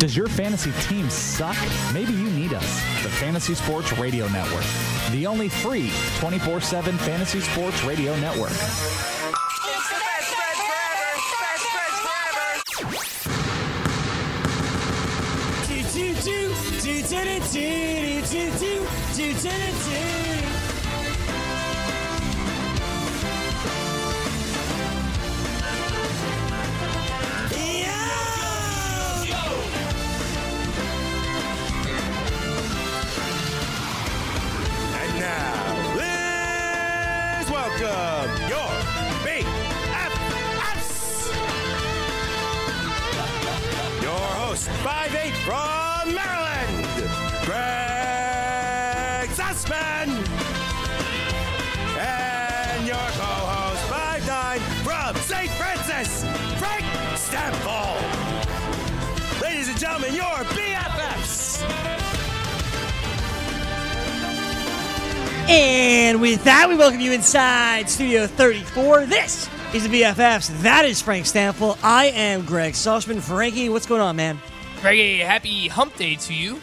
Does your fantasy team suck? Maybe you need us, the Fantasy Sports Radio Network, the only free 24 7 fantasy sports radio network. Now, please welcome your BFFs. Your host, 5'8 from Maryland, Greg Sussman. And your co-host, 5'9 from St. Francis, Frank Stampfl. Ladies and gentlemen, your BFFs. And with that, we welcome you inside Studio 34. This is the BFFs. That is Frank Stampfl. I am Greg Sussman. Frankie, what's going on, man? Greg, happy hump day to you.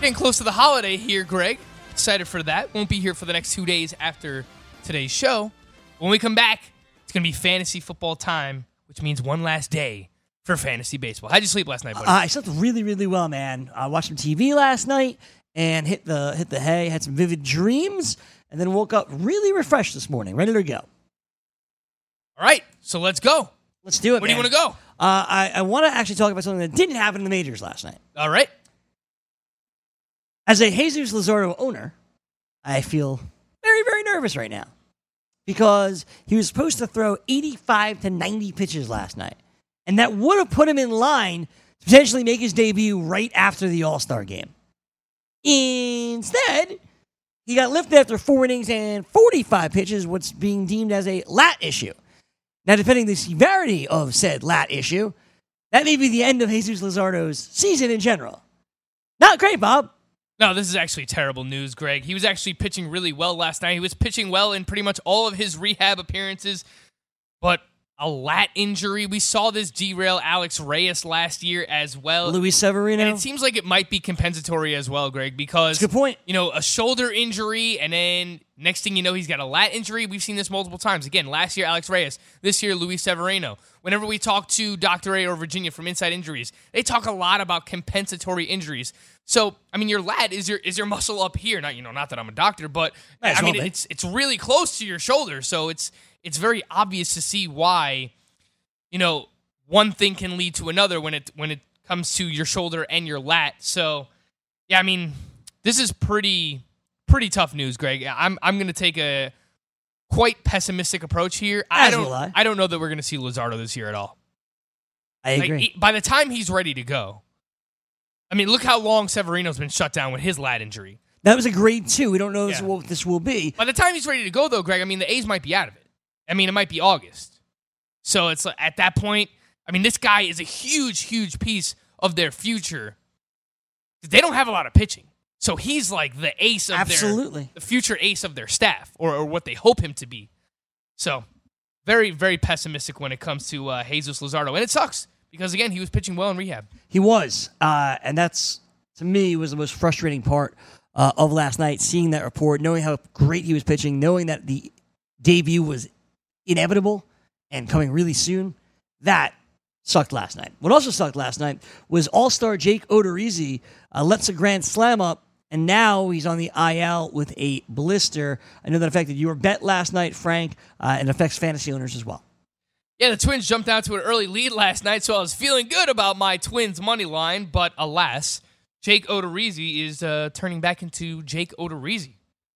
Getting close to the holiday here, Greg. Excited for that. Won't be here for the next two days after today's show. When we come back, it's going to be fantasy football time, which means one last day for fantasy baseball. How'd you sleep last night, buddy? Uh, I slept really, really well, man. I watched some TV last night and hit the hit the hay. Had some vivid dreams, and then woke up really refreshed this morning, ready to go. All right, so let's go. Let's do it. Where do you want to go? Uh, I, I want to actually talk about something that didn't happen in the majors last night. All right. As a Jesus Luzardo owner, I feel very, very nervous right now because he was supposed to throw 85 to 90 pitches last night. And that would have put him in line to potentially make his debut right after the All Star game. Instead, he got lifted after four innings and 45 pitches, what's being deemed as a lat issue. Now, depending the severity of said lat issue, that may be the end of Jesus Luzardo's season in general. Not great, Bob. No, this is actually terrible news, Greg. He was actually pitching really well last night. He was pitching well in pretty much all of his rehab appearances, but a lat injury. We saw this derail Alex Reyes last year as well. Luis Severino. And it seems like it might be compensatory as well, Greg, because good point. You know, a shoulder injury, and then next thing you know, he's got a lat injury. We've seen this multiple times. Again, last year Alex Reyes, this year Luis Severino. Whenever we talk to Dr. A or Virginia from Inside Injuries, they talk a lot about compensatory injuries. So, I mean, your lat is your is your muscle up here. Not you know, not that I'm a doctor, but as I mean, it's it's really close to your shoulder. So it's it's very obvious to see why you know, one thing can lead to another when it when it comes to your shoulder and your lat. So, yeah, I mean, this is pretty pretty tough news, Greg. I'm I'm going to take a quite pessimistic approach here. I don't I. I don't know that we're going to see Luzardo this year at all. I Like, agree. he- by the time he's ready to go, I mean, look how long Severino's been shut down with his lat injury. that was a grade two. We don't know Yeah. what this will be. By the time he's ready to go, though, Greg, I mean, the A's might be out of it. I mean, it might be August. So it's at that point, I mean, this guy is a huge, huge piece of their future. They don't have a lot of pitching. So he's like the ace of Absolutely. their, the future ace of their staff, or, or what they hope him to be. So very, very pessimistic when it comes to uh, Jesus Luzardo. And it sucks because, again, he was pitching well in rehab. He was, uh, and that's to me was the most frustrating part uh, of last night. Seeing that report, knowing how great he was pitching, knowing that the debut was inevitable and coming really soon. That sucked last night. What also sucked last night was All Star Jake Odorizzi uh, lets a grand slam up, and now he's on the IL with a blister. I know that affected your bet last night, Frank, uh, and affects fantasy owners as well. Yeah, the Twins jumped out to an early lead last night, so I was feeling good about my Twins money line. But alas, Jake Odorizzi is uh, turning back into Jake Odorizzi.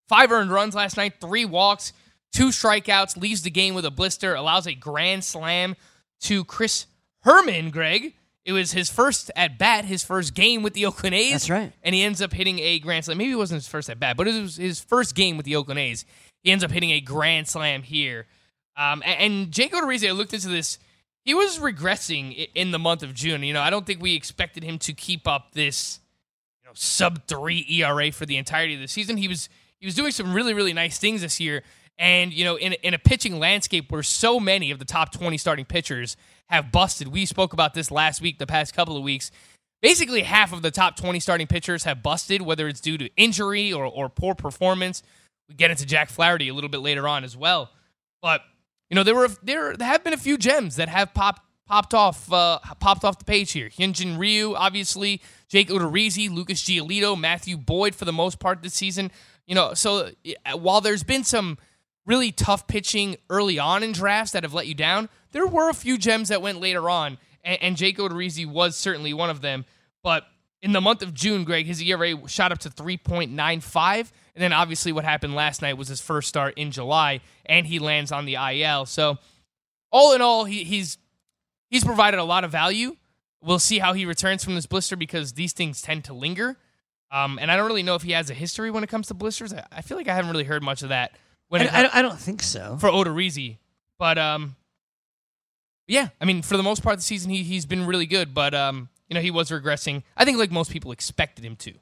Five earned runs last night, three walks, two strikeouts, leaves the game with a blister, allows a grand slam to Chris Herrmann, Greg. It was his first at bat, his first game with the Oakland A's. That's right. And he ends up hitting a grand slam. Maybe it wasn't his first at bat, but it was his first game with the Oakland A's. He ends up hitting a grand slam here. Um, and, and Jake Odorizzi, I looked into this. He was regressing in the month of June. You know, I don't think we expected him to keep up this you know, sub three ERA for the entirety of the season. He was he was doing some really really nice things this year, and you know, in in a pitching landscape where so many of the top twenty starting pitchers have busted. We spoke about this last week, the past couple of weeks. Basically, half of the top twenty starting pitchers have busted, whether it's due to injury or or poor performance. We get into Jack Flaherty a little bit later on as well, but you know there were there have been a few gems that have popped popped off uh, popped off the page here. Hyunjin Ryu, obviously, Jake Odorizzi, Lucas Giolito, Matthew Boyd for the most part this season. You know, so uh, while there's been some really tough pitching early on in drafts that have let you down, there were a few gems that went later on, and, and Jake Odorizzi was certainly one of them. But in the month of June, Greg, his ERA shot up to 3.95. And then obviously what happened last night was his first start in July, and he lands on the IL. So all in all, he, he's he's provided a lot of value. We'll see how he returns from this blister because these things tend to linger. Um, and I don't really know if he has a history when it comes to blisters. I, I feel like I haven't really heard much of that when I, I, don't- I don't think so. for Odorizzi. But um, yeah, I mean, for the most part of the season, he he's been really good. But um, you know, he was regressing. I think like most people expected him to.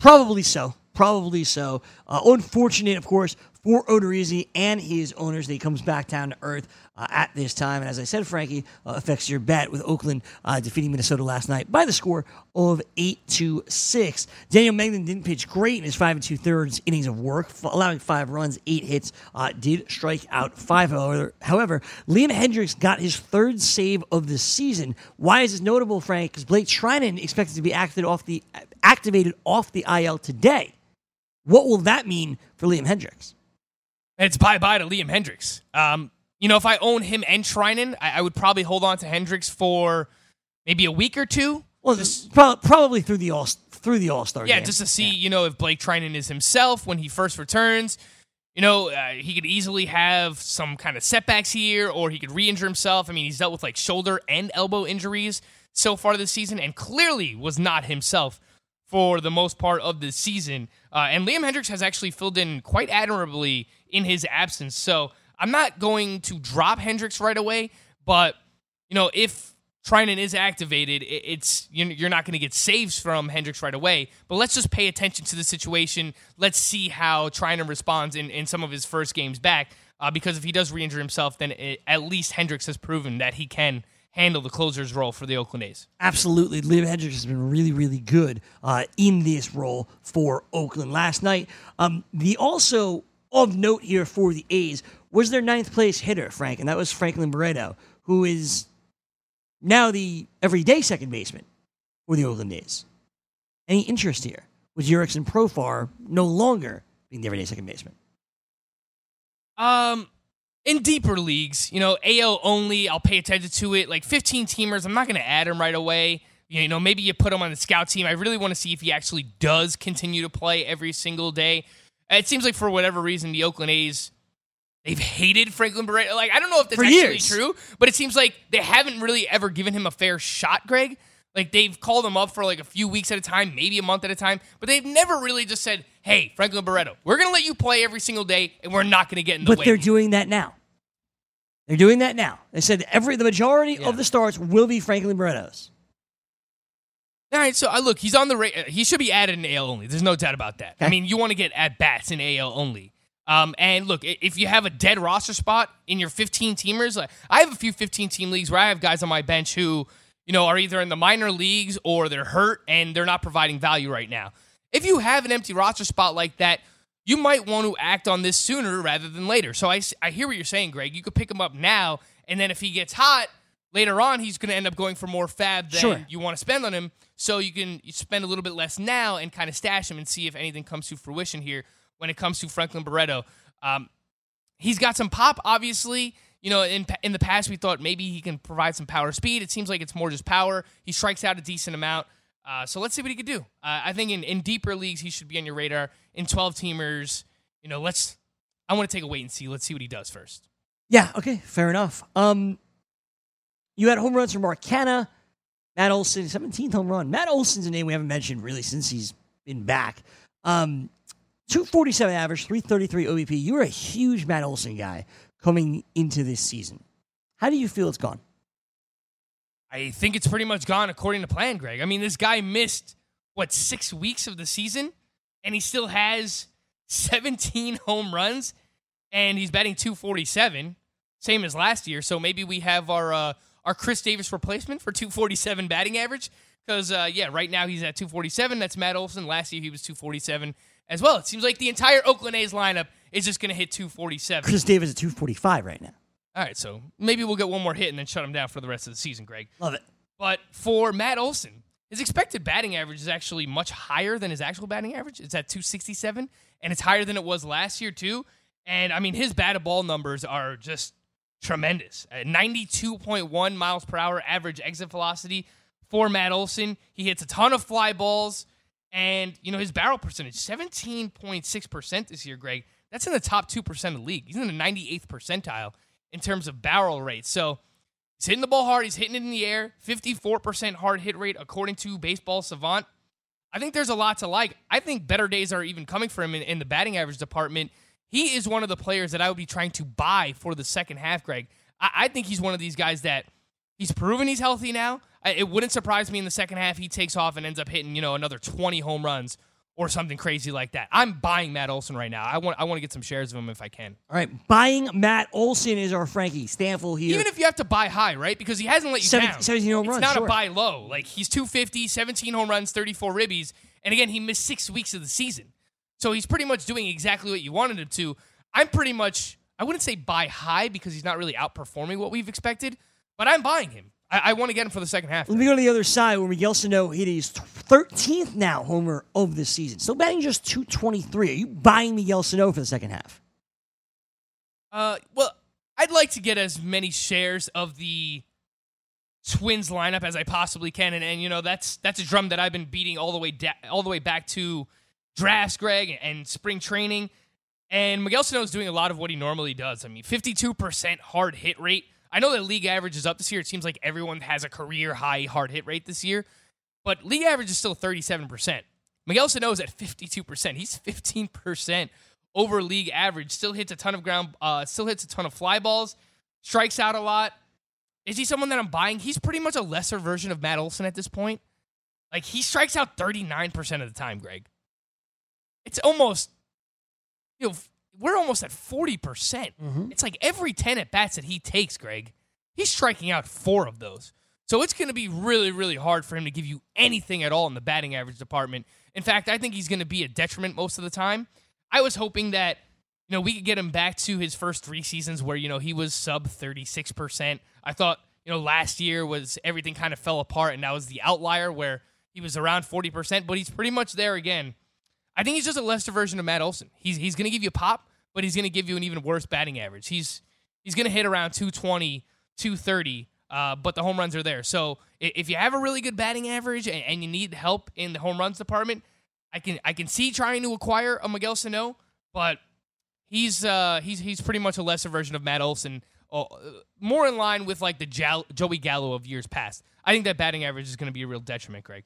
Probably so. Probably so. Uh, unfortunate, of course, for Odorizzi and his owners that he comes back down to earth uh, at this time. And as I said, Frankie, uh, affects your bet with Oakland uh, defeating Minnesota last night by the score of 8 to 6. Daniel Mengden didn't pitch great in his 5 and 2 thirds innings of work, allowing five runs, eight hits, uh, did strike out five. However, however, Liam Hendriks got his third save of the season. Why is this notable, Frank? Because Blake Treinen expected to be activated off the activated off the IL today. What will that mean for Liam Hendriks? It's bye bye to Liam Hendriks. Um, you know, if I own him and Treinen, I, I would probably hold on to Hendriks for maybe a week or two. Well, this, pro- probably through the all through the All Star. Yeah, just to see, you know, if Blake Treinen is himself when he first returns. You know, uh, he could easily have some kind of setbacks here, or he could re-injure himself. I mean, he's dealt with like shoulder and elbow injuries so far this season, and clearly was not himself for the most part of the season. Uh, and Liam Hendriks has actually filled in quite admirably in his absence. So I'm not going to drop Hendriks right away, but you know, if Treinen is activated, it's you're not going to get saves from Hendriks right away. But let's just pay attention to the situation. Let's see how Treinen responds in, in some of his first games back. Uh, because if he does re-injure himself, then it, at least Hendriks has proven that he can handle the closer's role for the Oakland A's. Absolutely. Liam Hendriks has been really, really good uh, in this role for Oakland last night. Um, the also of note here for the A's was their ninth place hitter, Frank, and that was Franklin Barreto, who is now the everyday second baseman for the Oakland A's. Any interest here with Jurickson Profar no longer being the everyday second baseman? Um, in deeper leagues, you know, AL only, I'll pay attention to it. Like 15 teamers, I'm not going to add him right away. You know, maybe you put him on the scout team. I really want to see if he actually does continue to play every single day. It seems like for whatever reason, the Oakland A's they've hated Franklin Barreto. Like I don't know if that's For actually years. true, but it seems like they haven't really ever given him a fair shot, Greg. Like they've called him up for like a few weeks at a time, maybe a month at a time, but they've never really just said, "Hey, Franklin Barreto, we're going to let you play every single day, and we're not going to get in the But way." But they're doing that now. They're doing that now. They said every the majority Yeah. of the starts will be Franklin Barreto's. All right, so uh, look, he's on the ra- he should be added in AL only. There's no doubt about that. I mean, you want to get at bats in AL only. Um, and look, if you have a dead roster spot in your 15 teamers, like I have a few 15 team leagues where I have guys on my bench who, you know, are either in the minor leagues or they're hurt and they're not providing value right now. If you have an empty roster spot like that, you might want to act on this sooner rather than later. So I, I hear what you're saying, Greg. You could pick him up now, and then if he gets hot later on, he's going to end up going for more FAAB than Sure. you want to spend on him. So you can spend a little bit less now and kind of stash him and see if anything comes to fruition here when it comes to Franklin Barreto. Um, he's got some pop, obviously. You know, in in the past we thought maybe he can provide some power speed. It seems like it's more just power. He strikes out a decent amount. Uh, so let's see what he could do. Uh, I think in, in deeper leagues he should be on your radar. In twelve teamers, you know, let's. I want to take a wait and see. Let's see what he does first. Yeah, okay, fair enough. Um You had home runs from Mark Canha, Matt Olson, 17th home run. Matt Olson's a name we haven't mentioned really since he's been back. Um, 247 average, 333 OBP. You're a huge Matt Olson guy coming into this season. How do you feel it's gone? I think it's pretty much gone according to plan, Greg. I mean, this guy missed, what, six weeks of the season, and he still has 17 home runs, and he's batting 247, same as last year. So maybe we have our uh, our Chris Davis replacement for 247 batting average. Because, uh, yeah, right now he's at 247. That's Matt Olson. Last year he was 247 as well. It seems like the entire Oakland A's lineup is just going to hit 247. Chris Davis at 245 right now. All right, so maybe we'll get one more hit and then shut him down for the rest of the season, Greg. Love it. But for Matt Olson, his expected batting average is actually much higher than his actual batting average. It's at 267, and it's higher than it was last year, too. And I mean, his batted ball numbers are just tremendous. At 92.1 miles per hour average exit velocity for Matt Olson. He hits a ton of fly balls, and you know his barrel percentage 17.6% this year, Greg. That's in the top 2% of the league. He's in the 98th percentile in terms of barrel rate. So he's hitting the ball hard, he's hitting it in the air, 54% hard hit rate according to Baseball Savant. I think there's a lot to like. I think better days are even coming for him in, in the batting average department. He is one of the players that I would be trying to buy for the second half, Greg. I, I think he's one of these guys that he's proven he's healthy now. I, it wouldn't surprise me in the second half he takes off and ends up hitting, you know, another 20 home runs or something crazy like that. I'm buying Matt Olson right now. I want I want to get some shares of him if I can. All right, buying Matt Olson is our Frankie Stanfield here. Even if you have to buy high, right? Because he hasn't let you Seven- down. 17 home it's runs, It's not sure. a buy low. Like he's 250, 17 home runs, 34 ribbies, and again he missed six weeks of the season, so he's pretty much doing exactly what you wanted him to. I'm pretty much I wouldn't say buy high because he's not really outperforming what we've expected, but I'm buying him. I, I want to get him for the second half. Let me go to the other side where Miguel Sano hit his 13th now homer of the season. Still batting just 223. Are you buying Miguel Sano for the second half? Uh, well, I'd like to get as many shares of the Twins lineup as I possibly can, and, and you know that's that's a drum that I've been beating all the way da- all the way back to drafts, Greg, and spring training. And Miguel Sano is doing a lot of what he normally does. I mean, 52% hard hit rate. I know that league average is up this year. It seems like everyone has a career high hard hit rate this year, but league average is still 37%. Miguel Sano is at 52%. He's 15% over league average. Still hits a ton of ground, uh, still hits a ton of fly balls, strikes out a lot. Is he someone that I'm buying? He's pretty much a lesser version of Matt Olson at this point. Like he strikes out 39% of the time, Greg. It's almost, you know, we're almost at 40%. Mm-hmm. It's like every 10 at bats that he takes, Greg, he's striking out four of those. So it's going to be really, really hard for him to give you anything at all in the batting average department. In fact, I think he's going to be a detriment most of the time. I was hoping that, you know, we could get him back to his first three seasons where, you know, he was sub 36%. I thought, you know, last year was everything kind of fell apart and that was the outlier where he was around 40%, but he's pretty much there again. I think he's just a lesser version of Matt Olson. He's he's going to give you a pop, but he's going to give you an even worse batting average. He's he's going to hit around 220, 230, uh, but the home runs are there. So if you have a really good batting average and, and you need help in the home runs department, I can I can see trying to acquire a Miguel Sano, but he's uh he's he's pretty much a lesser version of Matt Olson, uh, more in line with like the Joey Gallo of years past. I think that batting average is going to be a real detriment, Greg.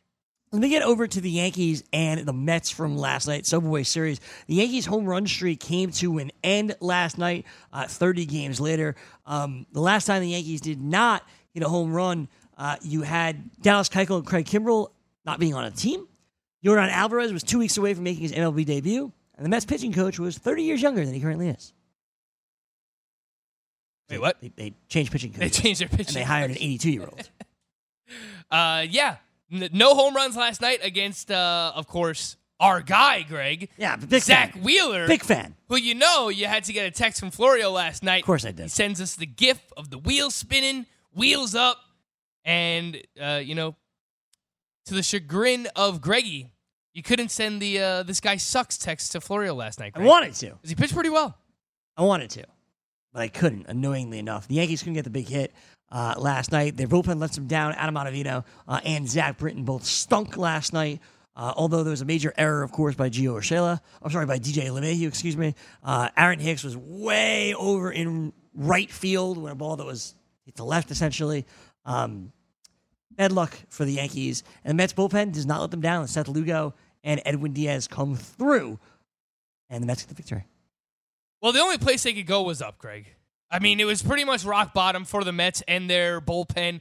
Let me get over to the Yankees and the Mets from last night, Subway Series. The Yankees' home run streak came to an end last night, uh, 30 games later. Um, the last time the Yankees did not hit a home run, uh, you had Dallas Keuchel and Craig Kimbrel not being on a team. Yordan Alvarez was two weeks away from making his MLB debut, and the Mets pitching coach was 30 years younger than he currently is. Wait, what? They, they changed pitching They changed their pitching. and they hired an 82 year old. Uh, yeah, no home runs last night against, uh, of course, our guy Greg. Yeah, big Zach fan. Wheeler. Big fan. Who you know you had to get a text from Florio last night. Of course I did. He sends us the gif of the wheels spinning, wheels up, and uh, you know, to the chagrin of Greggy, you couldn't send the uh, this guy sucks text to Florio last night. I wanted to. to. 'Cause he pitched pretty well. I wanted to, but I couldn't, annoyingly enough. The Yankees couldn't get the big hit uh, last night. Their bullpen lets them down. Adam Ottavino uh, and Zach Britton both stunk last night. Uh, although there was a major error, of course, by Gio Urshela. I'm sorry, by DJ LeMahieu, excuse me. Uh, Aaron Hicks was way over in right field when a ball that was hit to left essentially. Um, bad luck for the Yankees. And the Mets bullpen does not let them down. Seth Lugo and Edwin Diaz come through, and the Mets get the victory. Well, the only place they could go was up, Greg. I mean, it was pretty much rock bottom for the Mets and their bullpen.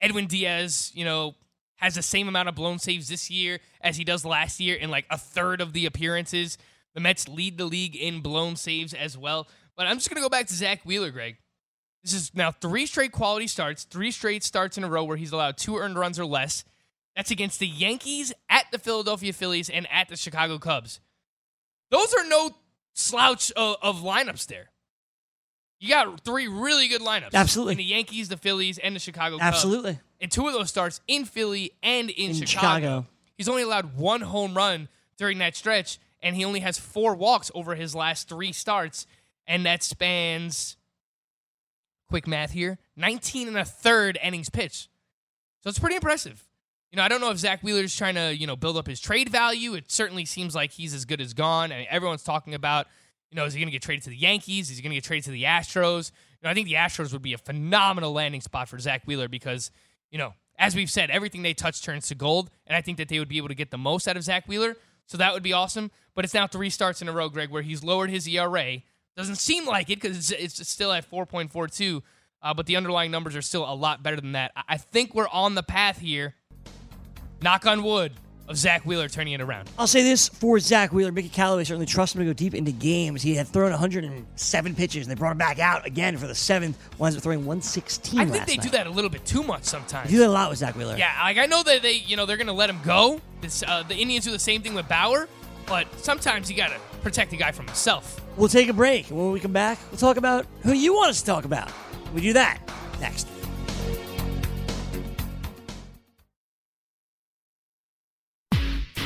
Edwin Diaz, you know, has the same amount of blown saves this year as he does last year in like a third of the appearances. The Mets lead the league in blown saves as well. But I'm just going to go back to Zach Wheeler, Greg. This is now three straight quality starts, three straight starts in a row where he's allowed two earned runs or less. That's against the Yankees, at the Philadelphia Phillies, and at the Chicago Cubs. Those are no slouch of, of lineups there. You got three really good lineups. Absolutely. In the Yankees, the Phillies, and the Chicago Cubs. Absolutely. And two of those starts in Philly and in, In Chicago. Chicago. He's only allowed one home run during that stretch, and he only has four walks over his last three starts. And that spans, quick math here, 19 and a third innings pitched. So it's pretty impressive. You know, I don't know if Zach Wheeler's trying to, you know, build up his trade value. It certainly seems like he's as good as gone. I mean, everyone's talking about, you know, is he going to get traded to the Yankees? Is he going to get traded to the Astros? You know, I think the Astros would be a phenomenal landing spot for Zach Wheeler because, you know, as we've said, everything they touch turns to gold, and I think that they would be able to get the most out of Zach Wheeler. So that would be awesome. But it's now three starts in a row, Greg, where he's lowered his ERA. Doesn't seem like it because it's, it's still at 4.42, uh, but the underlying numbers are still a lot better than that. I- I think we're on the path here. Knock on wood of Zach Wheeler turning it around. I'll say this for Zach Wheeler. Mickey Callaway certainly trusts him to go deep into games. He had thrown 107 pitches, and they brought him back out again for the seventh. Winds up throwing 116 I think they night. do that a little bit too much sometimes. They do that a lot with Zach Wheeler. Yeah, like I know that they, you know, they're gonna let him go. This, uh, the Indians do the same thing with Bauer, but sometimes you gotta protect the guy from himself. We'll take a break. and When we come back, we'll talk about who you want us to talk about. We do that next.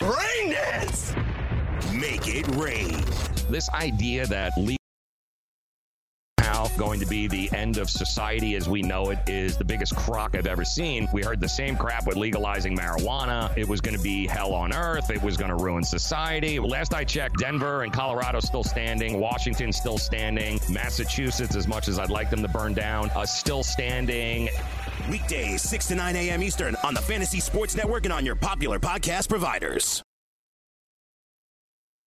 Rain dance! Make it rain. this idea that now going to be the end of society as we know it is the biggest crock I've ever seen. We heard the same crap with legalizing marijuana. It was going to be hell on earth. It was going to ruin society. Last I checked, Denver and Colorado still standing. Washington still standing. Massachusetts, as much as I'd like them to burn down, uh, still standing. Weekdays, 6 to 9 a.m. Eastern on the Fantasy Sports Network and on your popular podcast providers.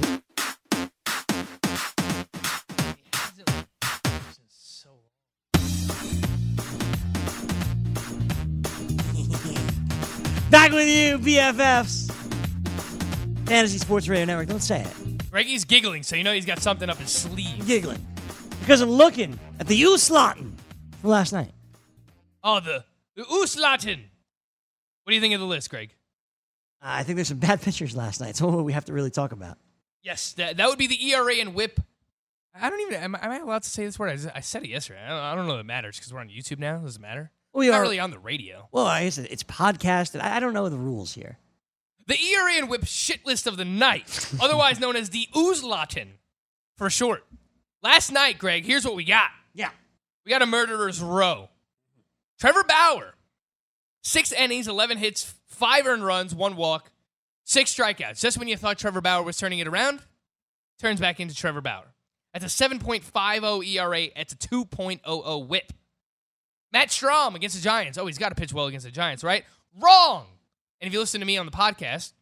Back with you, BFFs. Fantasy Sports Radio Network. Don't say it. Reggie's giggling, so you know he's got something up his sleeve. Giggling. Because I'm looking at the U-Slotten from last night. Oh, the the Ooslatin. What do you think of the list, Greg? Uh, I think there's some bad pictures last night. So we have to really talk about. Yes, that, that would be the ERA and WHIP. I don't even. Am, I- am I allowed to say this word? I, just- I said it yesterday. I don't, I don't know if it matters because we're on YouTube now. Does it matter? We Not are- really on the radio. Well, I guess it's podcasted. I I don't know the rules here. The ERA and WHIP shit list of the night, otherwise known as the Oozlatin for short. Last night, Greg, here's what we got. Yeah. We got a murderer's row. Trevor Bauer, six innings, 11 hits, five earned runs, one walk, six strikeouts. Just when you thought Trevor Bauer was turning it around, turns back into Trevor Bauer. That's a 7.50 ERA. That's a 2.00 whip. Matt Strahm against the Giants. Oh, he's got to pitch well against the Giants, right? Wrong. And if you listen to me on the podcast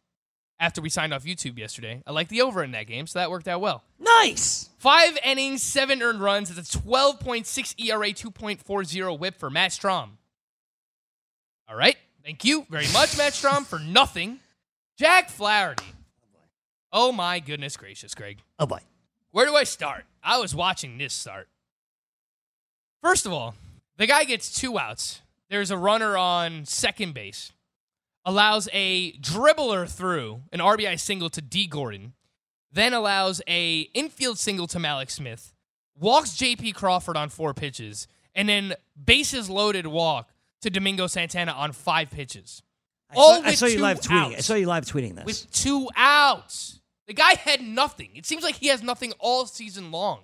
after we signed off YouTube yesterday, I like the over in that game, so that worked out well. Nice. Five innings, seven earned runs. It's a 12.6 ERA, 2.40 whip for Matt Strahm. All right. Thank you very much, Matt Strahm, for nothing. Jack Flaherty. Oh, my goodness gracious, Greg. Oh boy. Where do I start? I was watching this start. First of all, the guy gets two outs. There's a runner on second base, allows a dribbler through an RBI single to Dee Gordon, then allows a infield single to Mallex Smith, walks J.P. Crawford on four pitches, and then bases loaded walk to Domingo Santana on five pitches. I All saw, I saw you live tweeting. I outs. saw you live tweeting this. With two outs. The guy had nothing. It seems like he has nothing all season long.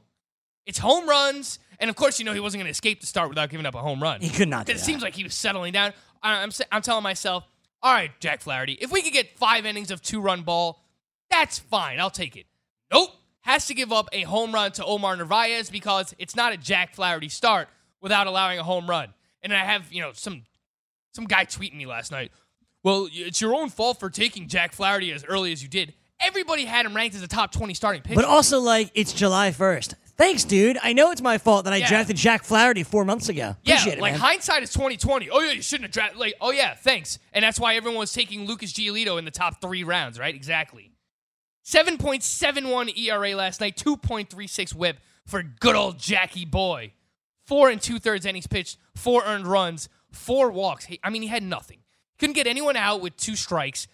It's home runs, and of course, you know he wasn't going to escape the start without giving up a home run. He could not do it that. seems like he was settling down. I- I'm, sa- I'm telling myself, all right, Jack Flaherty, if we could get five innings of two run ball, that's fine. I'll take it. Nope. Has to give up a home run to Omar Narvaez because it's not a Jack Flaherty start without allowing a home run. And I have, you know, some some guy tweeting me last night. Well, it's your own fault for taking Jack Flaherty as early as you did. Everybody had him ranked as a top 20 starting pitcher. But also, like, it's July 1st. Thanks, dude. I know it's my fault that I Yeah. drafted Jack Flaherty four months ago. Yeah, Appreciate it, like man. hindsight is twenty twenty. Oh yeah, you shouldn't have drafted. Like, oh yeah, thanks. And that's why everyone was taking Lucas Giolito in the top three rounds, right? Exactly. Seven point seven one ERA last night, two point three six WHIP for good old Jackie Boy. Four and two thirds innings pitched, four earned runs, four walks. He, I mean, he had nothing. Couldn't get anyone out with two strikes.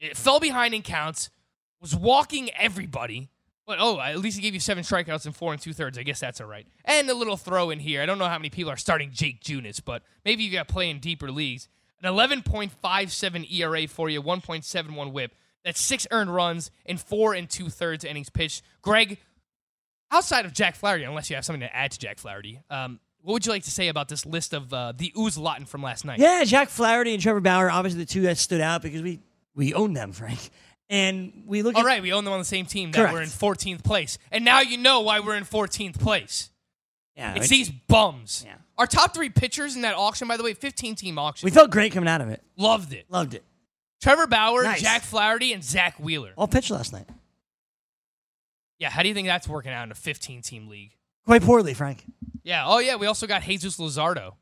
It fell behind in counts. Was walking everybody. But oh, at least he gave you seven strikeouts and four and two thirds. I guess that's all right. And a little throw in here. I don't know how many people are starting Jake Junis, but maybe you got to play in deeper leagues. An 11.57 ERA for you, 1.71 WHIP. That's six earned runs and four and two thirds innings pitched. Greg, outside of Jack Flaherty, unless you have something to add to Jack Flaherty, um, what would you like to say about this list of uh, the ooze Lawton from last night? Yeah, Jack Flaherty and Trevor Bauer, obviously the two that stood out because we we own them, Frank. And we look All at right, we own them on the same team that Correct. we're in 14th place. And now you know why we're in 14th place. yeah, It's it- these bums. Yeah. Our top three pitchers in that auction, by the way, 15 team auction. we felt great coming out of it. Loved it. Loved it. Trevor Bauer, Nice. Jack Flaherty, and Zach Wheeler. All pitched last night. Yeah, how do you think that's working out in a 15 team league? Quite poorly, Frank. Yeah. Oh, yeah. We also got Jesus Luzardo.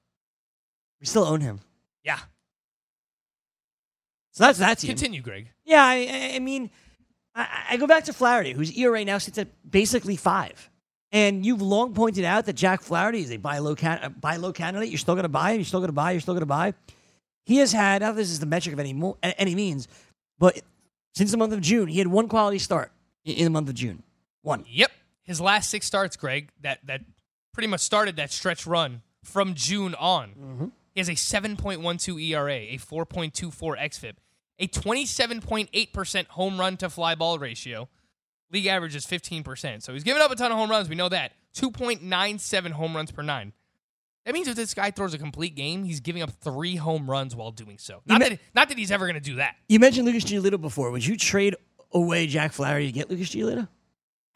We still own him. Yeah. So that's that team. Continue, Greg. Yeah, I, I- mean, I, I go back to Flaherty, whose ERA now sits at basically five. And you've long pointed out that Jack Flaherty is a buy low, can, a buy low candidate. You're still going to buy him. You're still going to buy. You're still going to buy. He has had, now this is the metric of any, mo- any means, but since the month of June, he had one quality start in the month of June. One. Yep. His last six starts, Greg, that, that pretty much started that stretch run from June on. Mm-hmm. He has a 7.12 ERA, a 4.24 XFIP, a 27.8% home run to fly ball ratio. League average is 15%. So he's giving up a ton of home runs. We know that. 2.97 home runs per nine. That means if this guy throws a complete game, he's giving up three home runs while doing so. Not, me- that, not that he's ever going to do that. You mentioned Lucas Giolito before. Would you trade away Jack Flaherty to get Lucas Giolito?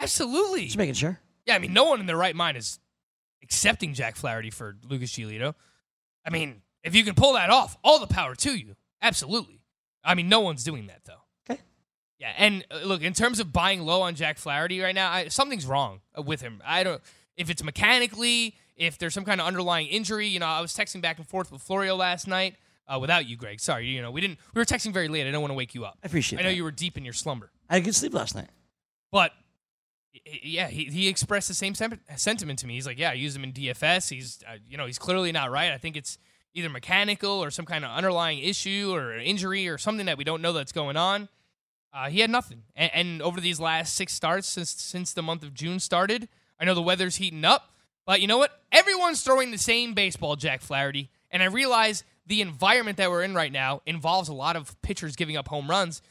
Absolutely. Just making sure. Yeah, I mean, no one in their right mind is accepting Jack Flaherty for Lucas Giolito. I mean, if you can pull that off, all the power to you. Absolutely. I mean, no one's doing that though. Okay. Yeah, and uh, look, in terms of buying low on Jack Flaherty right now, I, something's wrong uh, with him. I don't if it's mechanically, if there's some kind of underlying injury. You know, I was texting back and forth with Florio last night uh, without you, Greg. Sorry, you know, we didn't. We were texting very late. I don't want to wake you up. I appreciate it. I know that. you were deep in your slumber. I had a good sleep last night. But yeah, he, he expressed the same sentiment to me. He's like, yeah, I use him in DFS. He's uh, you know he's clearly not right. I think it's either mechanical or some kind of underlying issue or injury or something that we don't know that's going on. Uh, he had nothing, and, and over these last six starts since since the month of June started, I know the weather's heating up, but you know what? Everyone's throwing the same baseball, Jack Flaherty, and I realize the environment that we're in right now involves a lot of pitchers giving up home runs,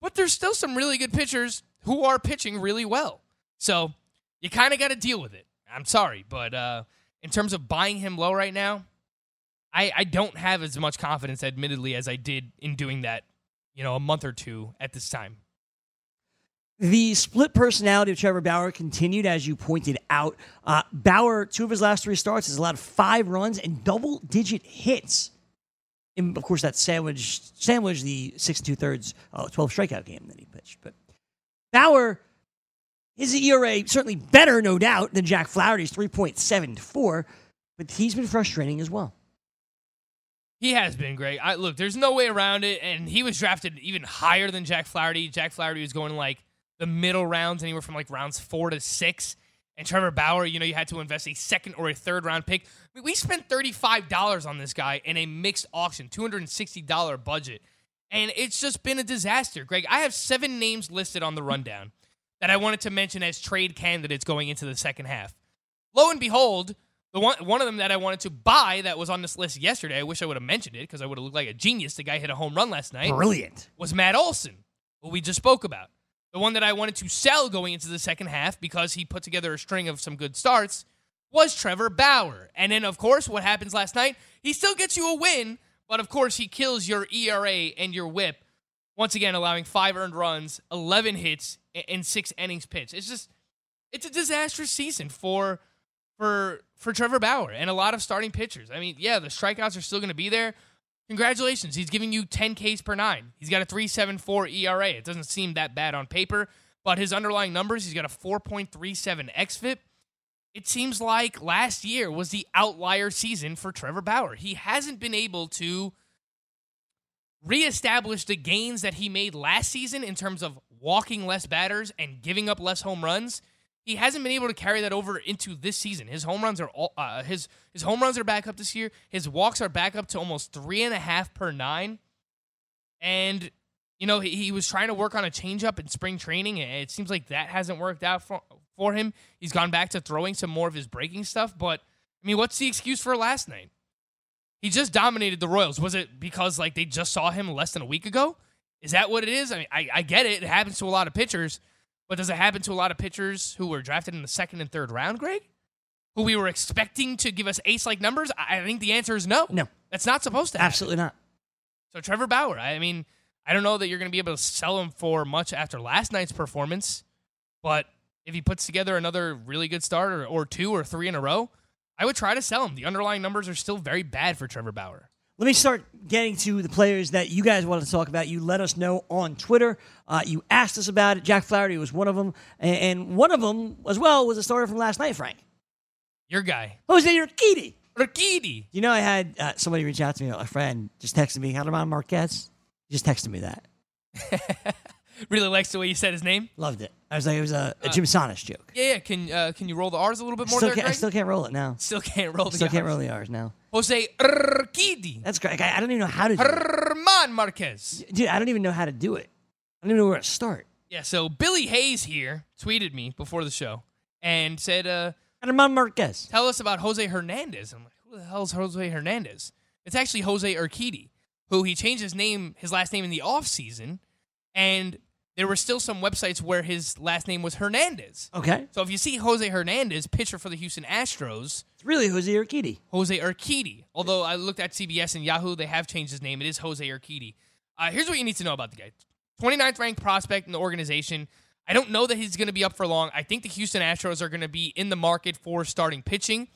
but there's still some really good pitchers who are pitching really well. So you kind of got to deal with it. I'm sorry, but uh, in terms of buying him low right now, I, I don't have as much confidence, admittedly, as I did in doing that, you know, a month or two at this time. The split personality of Trevor Bauer continued, as you pointed out. Uh, Bauer, two of his last three starts, has allowed five runs and double digit hits. And of course, that sandwich, sandwich the six and two thirds, uh, 12 strikeout game that he pitched. But Bauer, his ERA certainly better, no doubt, than Jack Flaherty's 3.74, but he's been frustrating as well. He has been great. I, look, there's no way around it, and he was drafted even higher than Jack Flaherty. Jack Flaherty was going like the middle rounds, anywhere from like rounds four to six. And Trevor Bauer, you know, you had to invest a second or a third round pick. I mean, we spent $35 on this guy in a mixed auction, $260 budget. And it's just been a disaster. Greg, I have seven names listed on the rundown that I wanted to mention as trade candidates going into the second half. Lo and behold, the one one of them that I wanted to buy that was on this list yesterday, I wish I would have mentioned it because I would have looked like a genius. The guy hit a home run last night. Brilliant. Was Matt Olson, who we just spoke about. The one that I wanted to sell going into the second half because he put together a string of some good starts was Trevor Bauer. And then, of course, what happens last night? He still gets you a win, but of course, he kills your ERA and your whip. Once again, allowing five earned runs, 11 hits, and six innings pitched. It's just, it's a disastrous season for for for Trevor Bauer and a lot of starting pitchers. I mean, yeah, the strikeouts are still going to be there, Congratulations. He's giving you 10 Ks per nine. He's got a 374 ERA. It doesn't seem that bad on paper, but his underlying numbers, he's got a 4.37 XFIP. It seems like last year was the outlier season for Trevor Bauer. He hasn't been able to reestablish the gains that he made last season in terms of walking less batters and giving up less home runs he hasn't been able to carry that over into this season. His home runs are all, uh, his his home runs are back up this year. His walks are back up to almost three and a half per nine, and you know he, he was trying to work on a changeup in spring training, and it seems like that hasn't worked out for for him. He's gone back to throwing some more of his breaking stuff, but I mean, what's the excuse for last night? He just dominated the Royals. Was it because like they just saw him less than a week ago? Is that what it is? I mean, I, I get it. It happens to a lot of pitchers. But does it happen to a lot of pitchers who were drafted in the second and third round, Greg? Who we were expecting to give us ace like numbers? I think the answer is no. No. That's not supposed to happen. Absolutely not. So Trevor Bauer, I mean, I don't know that you're going to be able to sell him for much after last night's performance, but if he puts together another really good start or, or two or three in a row, I would try to sell him. The underlying numbers are still very bad for Trevor Bauer. Let me start getting to the players that you guys wanted to talk about. You let us know on Twitter. Uh, you asked us about it. Jack Flaherty was one of them, and, one of them as well was a starter from last night. Frank, your guy, Jose Urquidy. Urquidy. You know, I had uh, somebody reach out to me. A friend just texted me, German Marquez. He just texted me that. really likes the way you said his name. Loved it. I was like, it was a, a Jim Sannes joke. Yeah, yeah. Can uh, can you roll the R's a little bit more? Still there, can't, Greg? I still can't roll it now. Still can't roll the Still R's. can't roll the R's now. Jose Urquidy. That's great. I, I don't even know how to do it. German Marquez. Dude, I don't even know how to do it. I don't even know where to start. Yeah, so Billy Hayes here tweeted me before the show and said, uh, German Marquez. tell us about Jose Hernandez. I'm like, who the hell is Jose Hernandez? It's actually Jose Urquidy, who he changed his name, his last name in the off season, and there were still some websites where his last name was Hernandez. Okay. So if you see Jose Hernandez, pitcher for the Houston Astros, It's really Jose Urquidy. Jose Urquidy. Although I looked at CBS and Yahoo, they have changed his name. It is Jose Urquidy. Uh, here's what you need to know about the guy 29th ranked prospect in the organization. I don't know that he's going to be up for long. I think the Houston Astros are going to be in the market for starting pitching.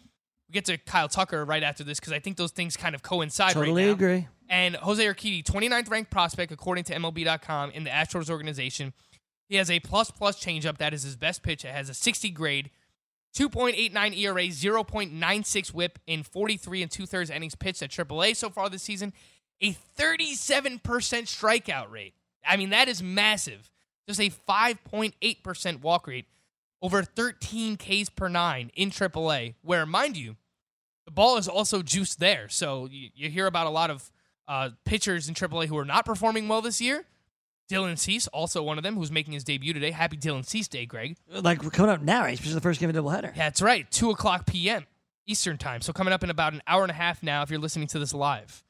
We get to Kyle Tucker right after this because I think those things kind of coincide Totally right now. agree. And Jose Urquidy, 29th ranked prospect according to MLB.com in the Astros organization. He has a plus plus changeup. That is his best pitch. It has a 60 grade, 2.89 ERA, 0.96 whip in 43 and two thirds innings pitched at AAA so far this season. A 37% strikeout rate. I mean, that is massive. Just a 5.8% walk rate, over 13 Ks per nine in AAA, where, mind you, the ball is also juiced there. So you, you hear about a lot of uh, pitchers in AAA who are not performing well this year. Dylan Cease, also one of them, who's making his debut today. Happy Dylan Cease Day, Greg. Like we're coming up now, right? Especially the first game of doubleheader. Yeah, that's right. 2 o'clock p.m. Eastern Time. So coming up in about an hour and a half now if you're listening to this live.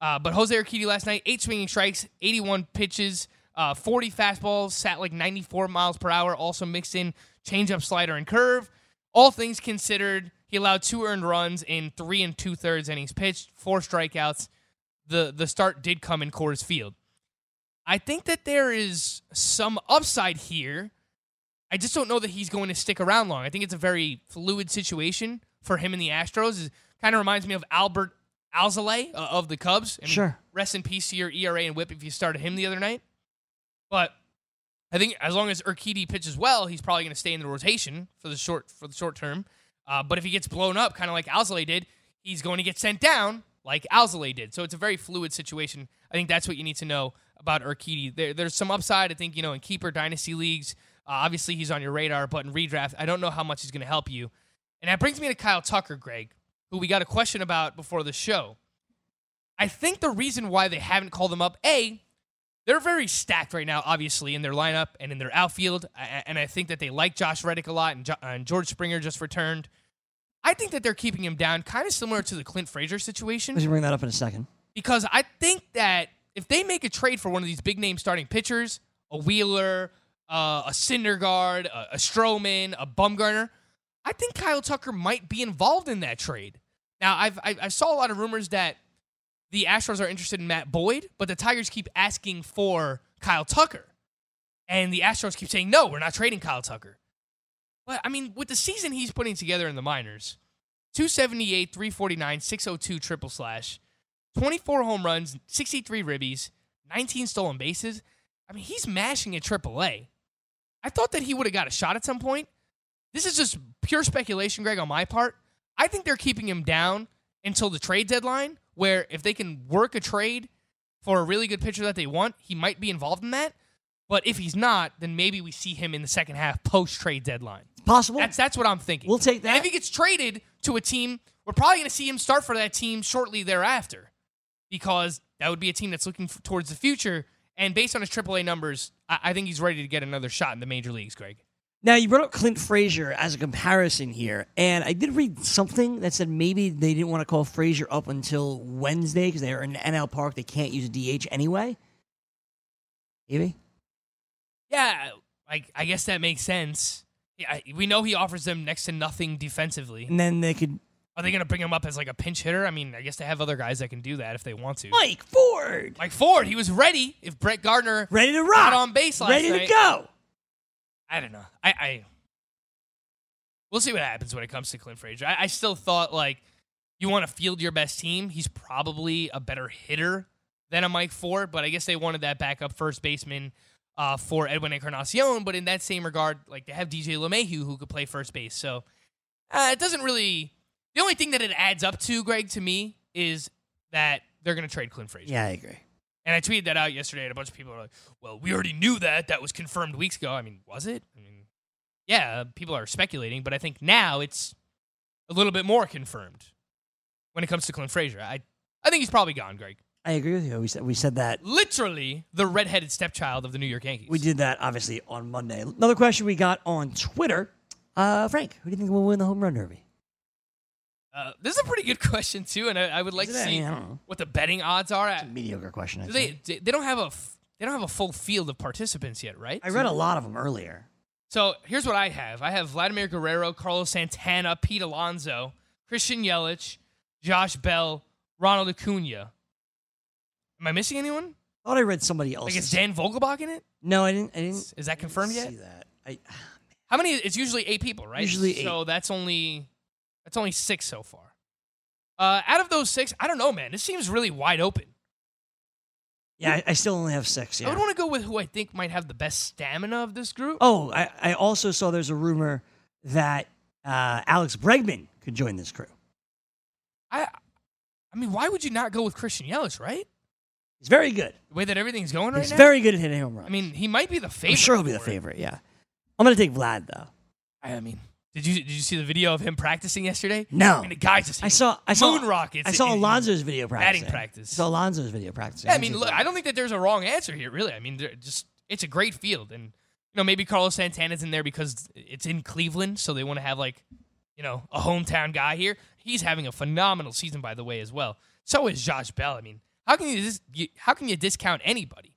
Uh, but Jose Urquidy last night, eight swinging strikes, 81 pitches, uh, 40 fastballs, sat like 94 miles per hour, also mixed in changeup, slider, and curve. All things considered, He allowed two earned runs in three and two thirds innings pitched, four strikeouts. The the start did come in Coors Field. I think that there is some upside here. I just don't know that he's going to stick around long. I think it's a very fluid situation for him in the Astros. It kind of reminds me of Adbert Alzolay uh, of the Cubs. And Sure. Rest in peace to your ERA and WHIP if you started him the other night. But I think as long as Urquidy pitches well, he's probably going to stay in the rotation for the short for the short term. Uh, but if he gets blown up, kind of like Alzolay did, he's going to get sent down like Alzolay did. So it's a very fluid situation. I think that's what you need to know about Urquidy. There, there's some upside. I think you know in keeper dynasty leagues. Uh, obviously, he's on your radar, but in redraft, I don't know how much he's going to help you. And that brings me to Kyle Tucker, Greg, who we got a question about before the show. I think the reason why they haven't called him up, A, they're very stacked right now, obviously, in their lineup and in their outfield. And I think that they like Josh Reddick a lot, and George Springer just returned. I think that they're keeping him down, kind of similar to the Clint Frazier situation Let's bring that up in a second. because I think that if they make a trade for one of these big name starting pitchers, a Wheeler, uh, a Syndergaard, a, a Stroman, a Bumgarner, I think Kyle Tucker might be involved in that trade. Now, I've I, I saw a lot of rumors that the Astros are interested in Matt Boyd, but the Tigers keep asking for Kyle Tucker, and the Astros keep saying no, we're not trading Kyle Tucker. But I mean, with the season he's putting together in the minors, 278, 349, 602 triple slash, 24 home runs, 63 ribbies, 19 stolen bases. I mean, he's mashing at AAA. I thought that he would have got a shot at some point. This is just pure speculation, Greg, on my part. I think they're keeping him down until the trade deadline, where if they can work a trade for a really good pitcher that they want, he might be involved in that. But if he's not, then maybe we see him in the second half post trade deadline. Possible. That's that's what I'm thinking. We'll take And that. if he gets traded to a team, we're probably going to see him start for that team shortly thereafter, because that would be a team that's looking f- towards the future. And based on his AAA numbers, I, I think he's ready to get another shot in the major leagues. Greg. Now you brought up Clint Frazier as a comparison here, and I did read something that said maybe they didn't want to call Frazier up until Wednesday because they're in NL Park. They can't use a DH anyway. Maybe. Yeah, I, I guess that makes sense. Yeah, we know he offers them next to nothing defensively. And then they could Are they going to bring him up as like a pinch hitter? I mean, I guess they have other guys that can do that if they want to. Mike Ford Like Ford, he was ready. If Brett Gardner ready to rock on base last ready night, to go. I don't know. I, I we'll see what happens when it comes to Clint Frazier. I, I still thought like you want to field your best team. He's probably a better hitter than a Mike Ford, but I guess they wanted that backup first baseman uh, for Edwin Encarnacion. But in that same regard, like they have DJ LeMahieu who could play first base, so uh, it doesn't really. The only thing that it adds up to, Greg, to me, is that they're going to trade Clint Frazier. Yeah, I agree. And I tweeted that out yesterday, and a bunch of people are like, "Well, we already knew that. That was confirmed weeks ago." I mean, was it? I mean, yeah, people are speculating, but I think now it's a little bit more confirmed when it comes to Clint Frazier. I, I think he's probably gone, Greg. I agree with you. We said we said that. Literally the redheaded stepchild of the New York Yankees. We did that obviously on Monday. Another question we got on Twitter. Uh, Frank, who do you think will win the home run derby? Uh, this is a pretty good question too, and I, I would like Is to it? see I don't know. what the betting odds are. It's a mediocre question. I Do think. they they don't have a f- they don't have a full field of participants yet, right? I read a lot of them earlier. So here's what I have. I have Vladimir Guerrero, Carlos Santana, Pete Alonso, Christian Yelich, Josh Bell, Ronald Acuna. Am I missing anyone? I thought I read somebody else. Like is Dan Vogelbach in it? No, I didn't. I didn't. Is that confirmed see yet? that. I, How many? It's usually eight people, right? Usually eight. So that's only that's only six so far. Uh, out of those six, I don't know, man. This seems really wide open. yeah, I, I still only have six. Yeah. I would want to go with who I think might have the best stamina of this group. Oh, I, I also saw there's a rumor that uh, Alex Bregman could join this crew. I, I mean, why would you not go with Christian Yelich, right? He's very good. The way that everything's going right He's now. very good at hitting home runs. I mean, he might be the favorite. I'm sure he'll be the for it. favorite. Yeah, I'm gonna take Vlad though. I I mean, did you did you see the video of him practicing yesterday? No. I mean, the guy's just I saw. I saw. moon rockets. I saw in- in Alonso's video practice. batting practice. I saw Alonso's video practice. Yeah, I mean, look, I don't think that there's a wrong answer here, really. I mean, they're just it's a great field, and you know maybe Carlos Santana's in there because it's in Cleveland, so they want to have like you know a hometown guy here. He's having a phenomenal season, by the way, as well. So is Josh Bell. I mean, how can you you, how can you discount anybody?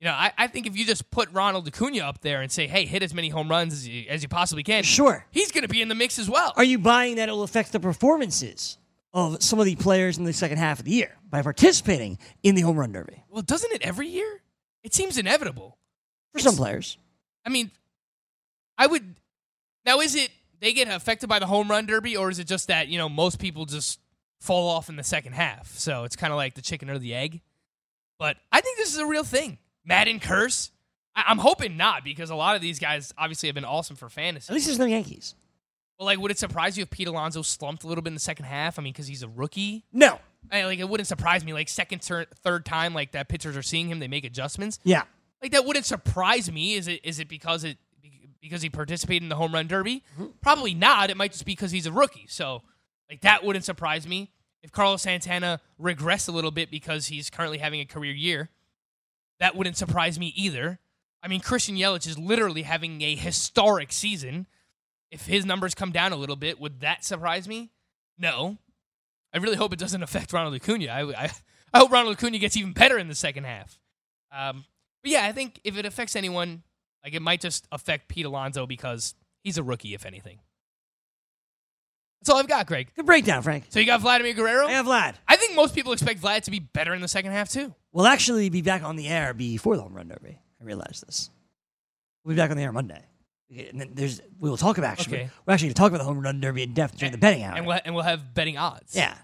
You know, I, I think if you just put Ronald Acuna up there and say, "Hey, hit as many home runs as you, as you possibly can," Sure. he's going to be in the mix as well. Are you buying that it will affect the performances of some of the players in the second half of the year by participating in the home run derby? well, doesn't it every year? It seems inevitable. For some players. I mean, I would. Now, is it they get affected by the home run derby, or is it just that you know most people just fall off in the second half? So it's kind of like the chicken or the egg. But I think this is a real thing. Madden curse. I- I'm hoping not because a lot of these guys obviously have been awesome for fantasy. At least there's no Yankees. Well, like, would it surprise you if Pete Alonso slumped a little bit in the second half? I mean, because he's a rookie. No. I, like, it wouldn't surprise me. Like, second, tur- third time, like that pitchers are seeing him, they make adjustments. Yeah. Like, that wouldn't surprise me. Is it? Is it because it because he participated in the home run derby? Mm-hmm. Probably not. It might just be because he's a rookie. So, like, that wouldn't surprise me. If Carlos Santana regressed a little bit because he's currently having a career year, that wouldn't surprise me either. I mean, Christian Yelich is literally having a historic season. If his numbers come down a little bit, would that surprise me? No. I really hope it doesn't affect Ronald Acuna. I, I, I hope Ronald Acuna gets even better in the second half. Um, but yeah, I think if it affects anyone, like it might just affect Pete Alonso because he's a rookie, if anything. That's all I've got, Greg. Good breakdown, Frank. So you got Vladimir Guerrero? I have Vlad. I think most people expect Vlad to be better in the second half too. We'll actually be back on the air before the home run derby. I realize this. We'll be back on the air Monday. And then there's we will talk about actually. Okay. We're actually going to talk about the home run derby in depth during the betting hour. And we'll, and we'll have betting odds. yeah.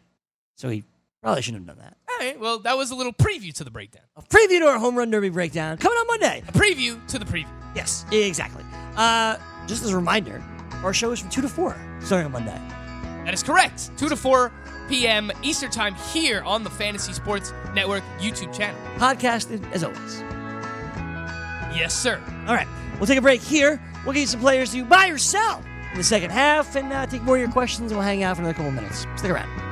So he probably shouldn't have done that. All right. Well, that was a little preview to the breakdown. A preview to our home run derby breakdown coming on Monday. A preview to the preview. Yes, exactly. Uh, just as a reminder, our show is from 2 to 4 starting on Monday. That is correct. 2 to 4 p.m. Eastern Time here on the Fantasy Sports Network YouTube channel. Podcasted as always. Yes, sir. All right, we'll take a break here. We'll get you some players to buy or sell in the second half and uh, take more of your questions and we'll hang out for another couple minutes. Stick around.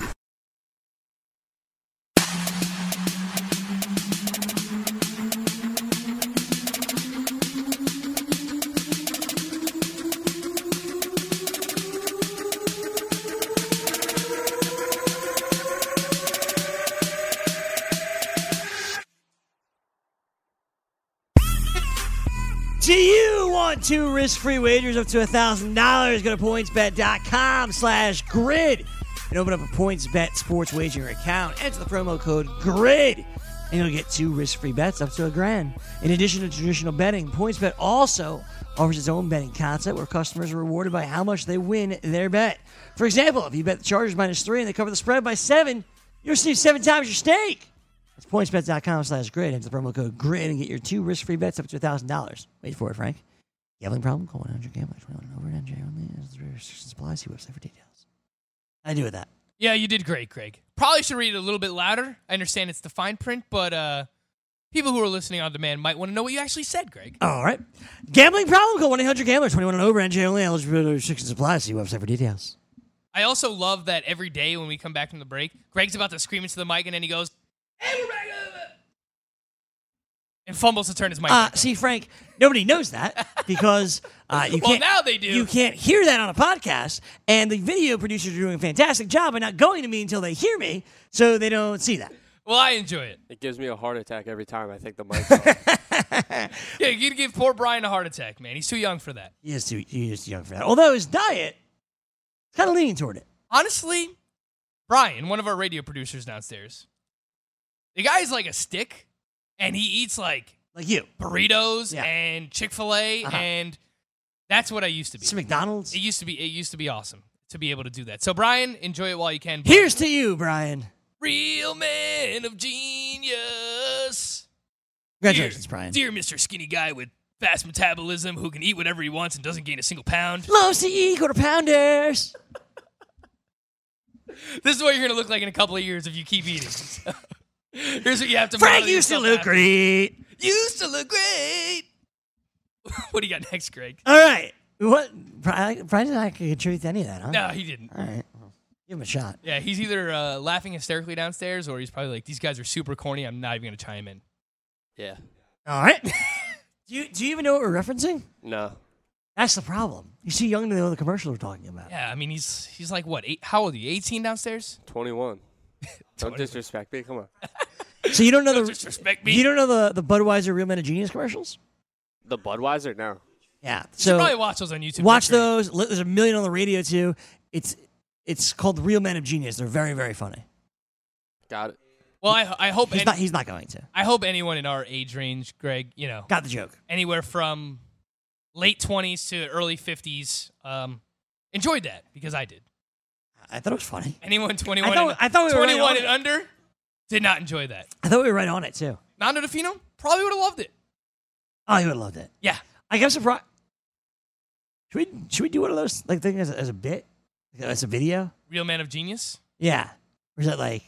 two risk-free wagers up to $1,000? Go to pointsbet.com slash grid and open up a PointsBet sports wagering account. Enter the promo code GRID. and you'll get two risk-free bets up to a grand. In addition to traditional betting, PointsBet also offers its own betting concept where customers are rewarded by how much they win their bet. For example, if you bet the Chargers minus three and they cover the spread by seven, you'll receive seven times your stake. That's pointsbet.com slash grid. Enter the promo code GRID and get your two risk-free bets up to $1,000. Wait for it, Frank. Gambling problem? Call 100 Gamblers. 21 over and NJ only. Restrictions apply. See website for details. I do with that. Yeah, you did great, Craig. Probably should read it a little bit louder. I understand it's the fine print, but uh, people who are listening on demand might want to know what you actually said, Greg. All right. Gambling problem? Call 1-800-GAMBLER. 21 and over. NJ only. Eligibility restrictions apply. See website for details. I also love that every day when we come back from the break, Greg's about to scream into the mic and then he goes, "Hey, we're back!" and fumbles to turn his mic. Uh, see, Frank, nobody knows that because uh, you Well, can't. now they do. You can't hear that on a podcast, and the video producers are doing a fantastic job of not going to me until they hear me, so they don't see that. Well, I enjoy it. It gives me a heart attack every time I think the mic's on. Yeah, you'd give poor Brian a heart attack, man. He's too young for that. He is too. He is too young for that. Although his diet is kind of leaning toward it. Honestly, Brian, one of our radio producers downstairs, the guy's like a stick, and he eats like like you burritos Yeah. and Chick Fil A, Uh-huh. and that's what I used to be. McDonald's. It used to be. It used to be awesome to be able to do that. So, Brian, enjoy it while you can. Here's to you, Brian. real man of genius. Congratulations, dear, Brian. Dear Mr. Skinny Guy with fast metabolism who can eat whatever he wants and doesn't gain a single pound. Loves to eat quarter pounders. This is what you're gonna look like in a couple of years if you keep eating. Here's what you have to. Frank used to look great. Used to look great. what do you got next, Greg? All right. What? Brian, Brian did not contribute to any of that, huh? No, he didn't. All right. Well, give him a shot. Yeah, he's either uh, laughing hysterically downstairs or he's probably like, "These guys are super corny. I'm not even gonna chime in." yeah. All right. do you do you even know what we're referencing? No. That's the problem. You're too young to know the commercial we're talking about. Yeah, I mean he's he's like what? Eight, how old are you? 18 downstairs? 21. Don't disrespect me. Come on. So you don't know Don't the disrespect me. you don't know the the Budweiser Real Men of Genius commercials? The Budweiser? No. Yeah. You should So probably watch those on YouTube. watch those. Li- There's a million on the radio too. It's it's called the Real Men of Genius. They're very very funny. Got it. Well, I, I hope He's any- not he's not going to. I hope anyone in our age range, Greg, you know, Got the joke. anywhere from late 20s to early 50s, um, enjoyed that because I did. I thought it was funny. Anyone 21, I thought- and, I thought we were right 21 on and it. under did not enjoy that. I thought we were right on it too. Nando Di Fino probably would have loved it. Oh, he would have loved it. Yeah. I guess surprised. Should we should we do one of those like things as a, as a bit, Like, as a video? Real man of genius. Yeah. Or is that like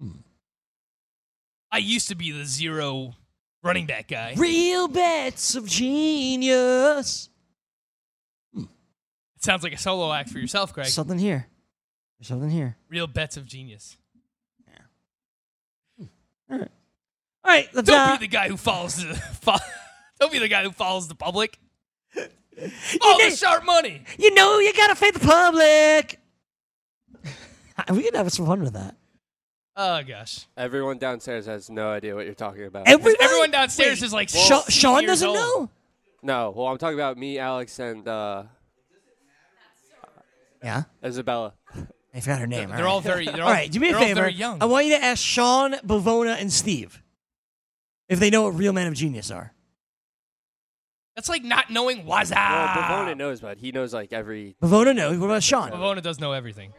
hmm. I used to be the zero running back guy. real bets of genius? It sounds like a solo act for yourself, Greg. Something here. There's something here. Real bets of genius. All right, let's. Don't uh, be the guy who follows the. Fo- don't be the guy who follows the public. All the sharp money. You know you gotta fade the public. we could have some fun with that. Oh gosh. Everyone downstairs has no idea what you're talking about. Everybody? Everyone downstairs Wait, is like Sha- 60 Sean doesn't old. know. no. Well, I'm talking about me, Alex, and uh, Yeah, Isabella. I forgot her name. They're all very. They're all, all right, do me a they're all favor. very young. I want you to ask Sean, Bavona, and Steve if they know what real men of genius are. That's like not knowing Waza. Well, Bavona knows, but he knows like every. Bavona knows. What about Sean? Bavona does know everything.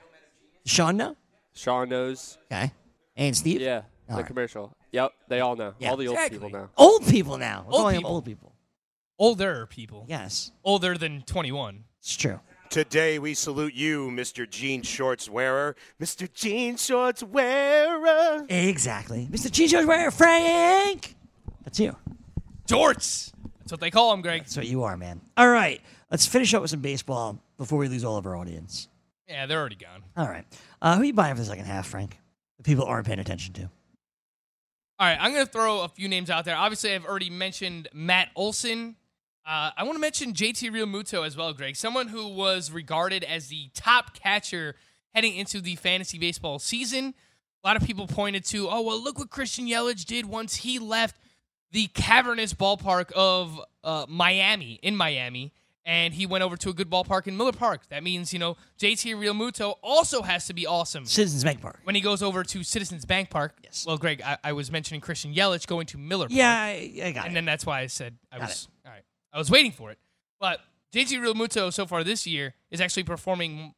Sean know. Sean knows. Okay, and Steve. Yeah. All the right. commercial. Yep. They all know. Yeah. all the old people know. Old people now. We're Old calling them people. old people. Older people. Yes, Older than 21. it's true. Today we salute you, Mr. Jean Shorts Wearer. Mr. Jean Shorts Wearer. Exactly, Mr. Chicho's wearing Frank. That's you. Jorts. That's what they call him, Greg. That's what you are, man. All right, let's finish up with some baseball before we lose all of our audience. Yeah, they're already gone. All right, uh, who are you buying for the second half, Frank? The people aren't paying attention to. All right, I'm going to throw a few names out there. Obviously, I've already mentioned Matt Olson. Uh, I want to mention JT Realmuto as well, Greg. Someone who was regarded as the top catcher heading into the fantasy baseball season. A lot of people pointed to, oh, well, look what Christian Yelich did once he left the cavernous ballpark of uh, Miami, in Miami, and he went over to a good ballpark in Miller Park. That means, you know, JT Realmuto also has to be awesome. Citizens Bank Park. When he goes over to Citizens Bank Park. Yes. Well, Greg, I, I was mentioning Christian Yelich going to Miller Park. Yeah, I, I got and it. then that's why I said I Got was right. I was waiting for it. But JT Realmuto so far this year is actually performing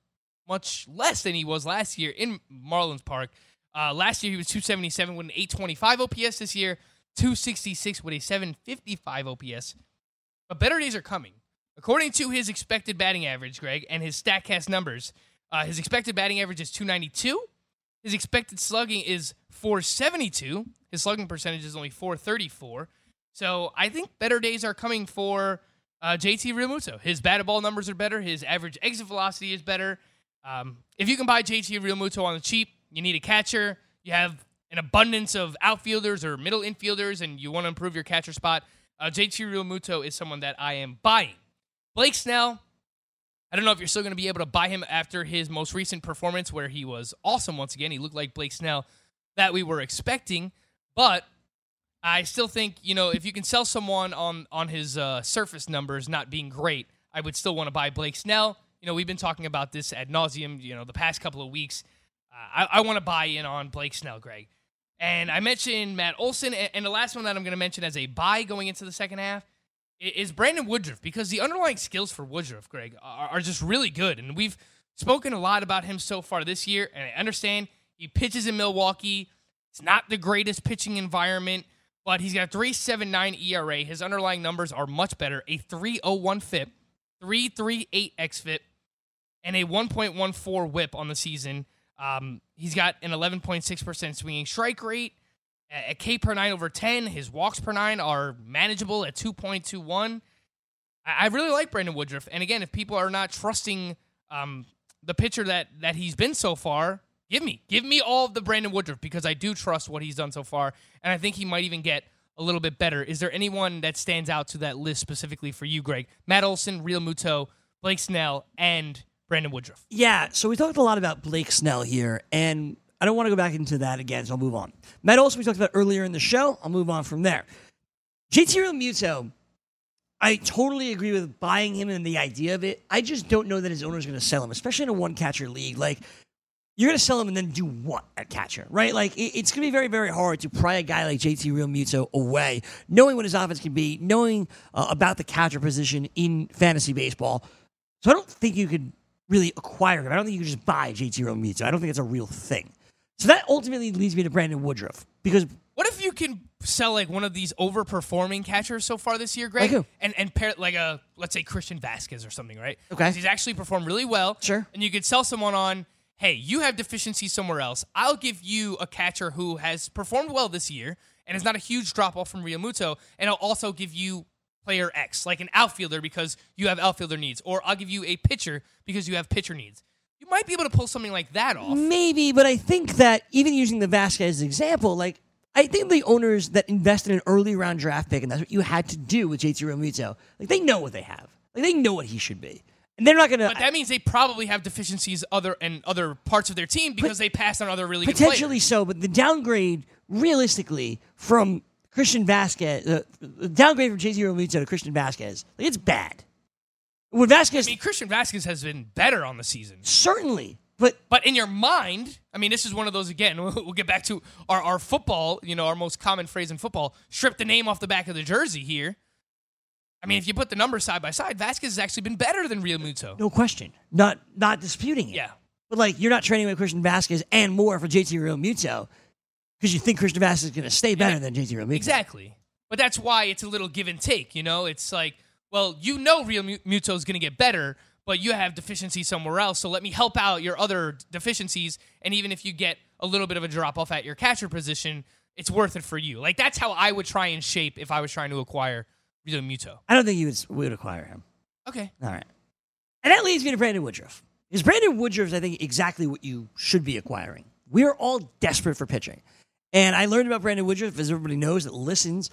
much less than he was last year in Marlins Park. Uh, last year he was 277 with an 825 OPS. This year 266 with a 755 OPS. But better days are coming. According to his expected batting average, Greg, and his StatCast numbers, uh, his expected batting average is 292. His expected slugging is 472. His slugging percentage is only 434. So I think better days are coming for uh, JT Realmuto. His batted ball numbers are better. His average exit velocity is better. Um, if you can buy JT Realmuto on the cheap, you need a catcher. You have an abundance of outfielders or middle infielders, and you want to improve your catcher spot. Uh, JT Realmuto is someone that I am buying. Blake Snell, I don't know if you're still going to be able to buy him after his most recent performance, where he was awesome once again. He looked like Blake Snell that we were expecting, but I still think you know if you can sell someone on on his uh, surface numbers not being great, I would still want to buy Blake Snell. You know, we've been talking about this ad nauseum. You know, the past couple of weeks. Uh, I, I want to buy in on Blake Snell, Greg. And I mentioned Matt Olson, and, the last one that I'm going to mention as a buy going into the second half is Brandon Woodruff because the underlying skills for Woodruff, Greg, are just really good. And we've spoken a lot about him so far this year. And I understand he pitches in Milwaukee. It's not the greatest pitching environment, but he's got a 3.79 ERA. His underlying numbers are much better a 3.01 FIP, 3.38 xFIP, and a 1.14 WHIP on the season. Um, he's got an 11.6% swinging strike rate. A K per nine over 10. His walks per nine are manageable at 2.21. I I really like Brandon Woodruff. And again, if people are not trusting um, the pitcher that that he's been so far, give me give me all of the Brandon Woodruff because I do trust what he's done so far, and I think he might even get a little bit better. Is there anyone that stands out to that list specifically for you, Greg? Matt Olson, Realmuto, Blake Snell, and Brandon Woodruff. Yeah, so we talked a lot about Blake Snell here, and I don't want to go back into that again, so I'll move on. Matt Olson, we talked about earlier in the show. I'll move on from there. JT Realmuto, I totally agree with buying him and the idea of it. I just don't know that his owner's going to sell him, especially in a one catcher league. Like, you're going to sell him and then do what at catcher, right? Like, it- it's going to be very, very hard to pry a guy like JT Realmuto away, knowing what his offense can be, knowing uh, about the catcher position in fantasy baseball. So I don't think you could really acquire him. I don't think you could just buy JT Realmuto. I don't think it's a real thing. So that ultimately leads me to Brandon Woodruff because What if you can sell like one of these overperforming catchers so far this year, Greg? Like who? And and pair like a let's say Christian Vazquez or something, right? Okay, He's actually performed really well. Sure. And you could sell someone on, hey, you have deficiencies somewhere else. I'll give you a catcher who has performed well this year and is not a huge drop off from Realmuto, and I'll also give you player X, like an outfielder because you have outfielder needs, or I'll give you a pitcher because you have pitcher needs. You might be able to pull something like that off. maybe, but I think that even using the Vazquez example, like I think the owners that invested in an early round draft pick, and that's what you had to do with JT Realmuto, like they know what they have. Like they know what he should be. And they're not going to. But that means they probably have deficiencies other and other parts of their team because they passed on other really good potentially players. so, but the downgrade realistically from Christian Vazquez, uh, the downgrade from JT Realmuto to Christian Vazquez, like it's bad. When Vazquez, I mean, Christian Vazquez has been better on the season. certainly, but But in your mind, I mean, this is one of those again. We'll get back to our, our football. You know, our most common phrase in football: strip the name off the back of the jersey. Here, I mean, if you put the numbers side by side, Vazquez has actually been better than Realmuto. no question, not not disputing it. Yeah, But like, you're not trading away Christian Vazquez and more for JT Realmuto because you think Christian Vazquez is going to stay better than JT Realmuto. exactly. But that's why it's a little give and take. You know, it's like, well, you know, Realmuto is going to get better, but you have deficiencies somewhere else. So let me help out your other deficiencies. And even if you get a little bit of a drop off at your catcher position, it's worth it for you. Like that's how I would try and shape if I was trying to acquire Realmuto. I don't think you would, we would acquire him. Okay. All right. And that leads me to Brandon Woodruff. Because Brandon Woodruff is, I think, exactly what you should be acquiring. We are all desperate for pitching. And I learned about Brandon Woodruff, as everybody knows that listens,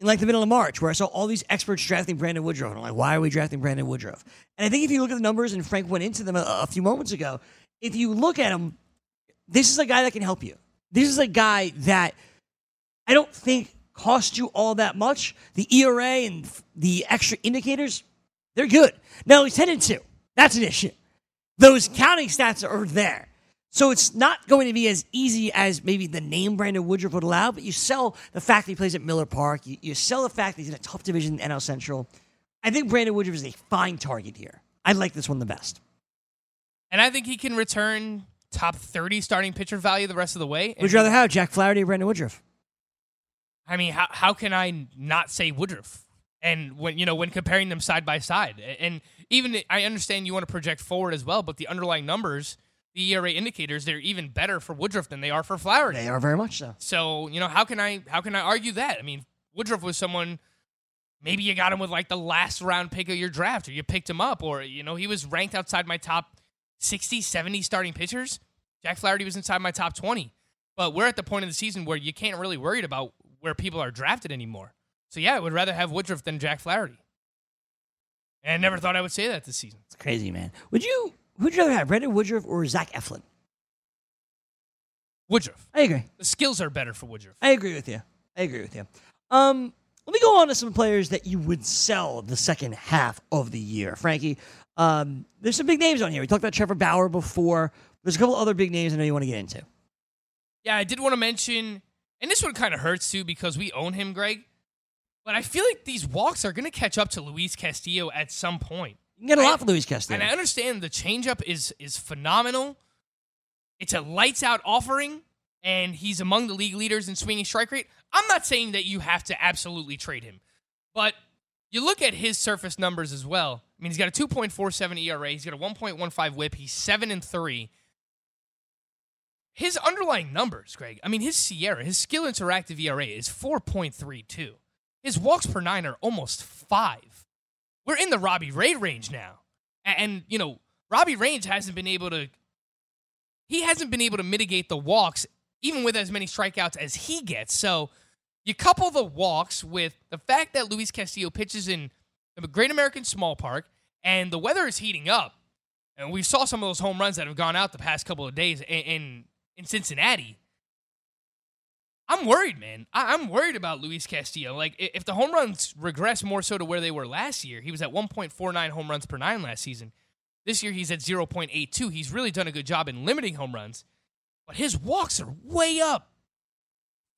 in like the middle of March, where I saw all these experts drafting Brandon Woodruff. And I'm like, why are we drafting Brandon Woodruff? And I think if you look at the numbers, and Frank went into them a, a few moments ago, if you look at him, this is a guy that can help you. This is a guy that I don't think cost you all that much. The ERA and the extra indicators, They're good. Now he's 10 and 2. That's an issue. Those counting stats are there. So it's not going to be as easy as maybe the name Brandon Woodruff would allow, but you sell the fact that he plays at Miller Park. You, you sell the fact that he's in a tough division in NL Central. I think Brandon Woodruff is a fine target here. I like this one the best. And I think he can return top 30 starting pitcher value the rest of the way. Would you rather have Jack Flaherty or Brandon Woodruff? I mean, how, how can I not say Woodruff? And when you know when comparing them side by side, and even I understand you want to project forward as well, but the underlying numbers, the ERA indicators, they're even better for Woodruff than they are for Flaherty. They are very much so. So you know how can I how can I argue that? I mean, Woodruff was someone. Maybe you got him with like the last round pick of your draft, or you picked him up, or you know he was ranked outside my top 60, 70 starting pitchers. Jack Flaherty was inside my top 20. But we're at the point of the season where you can't really worry about where people are drafted anymore. So yeah, I would rather have Woodruff than Jack Flaherty. And I never thought I would say that this season. It's crazy, man. Would you would you rather have Brandon Woodruff or Zach Eflin? Woodruff. I agree. The skills are better for Woodruff. I agree with you. I agree with you. Um, let me go on to some players that you would sell the second half of the year. Frankie, um, there's some big names on here. We talked about Trevor Bauer before. There's a couple other big names I know you want to get into. Yeah, I did want to mention, and this one kind of hurts too because we own him, Greg. But I feel like these walks are going to catch up to Luis Castillo at some point. You can get a lot I- for Luis Castillo. And I understand the changeup is is phenomenal. It's a lights out offering, and he's among the league leaders in swinging strike rate. I'm not saying that you have to absolutely trade him, but you look at his surface numbers as well. I mean, he's got a 2.47 ERA. He's got a 1.15 WHIP. He's seven and three. His underlying numbers, Greg. I mean, his SIERA, his skill interactive ERA is 4.32. His walks per nine are almost five. We're in the Robbie Ray range now. And, you know, Robbie Range hasn't been able to he hasn't been able to mitigate the walks even with as many strikeouts as he gets. So you couple the walks with the fact that Luis Castillo pitches in the Great American Small Park and the weather is heating up. And we saw some of those home runs that have gone out the past couple of days in in Cincinnati. I'm worried, man. I, I'm worried about Luis Castillo. Like, if the home runs regress more so to where they were last year, he was at 1.49 home runs per nine last season. This year, he's at 0.82. He's really done a good job in limiting home runs, but his walks are way up.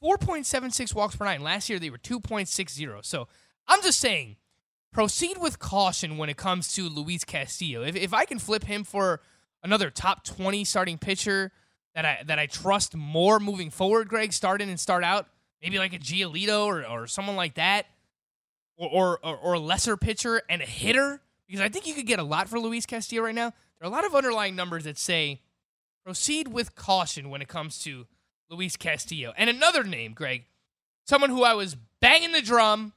4.76 walks per nine. Last year, they were 2.60. So I'm just saying, proceed with caution when it comes to Luis Castillo. If, if I can flip him for another top 20 starting pitcher that I that I trust more moving forward, Greg, start in and start out, maybe like a Giolito or, or someone like that, or, or, or, a lesser pitcher and a hitter, because I think you could get a lot for Luis Castillo right now. There are a lot of underlying numbers that say proceed with caution when it comes to Luis Castillo. And another name, Greg, someone who I was banging the drum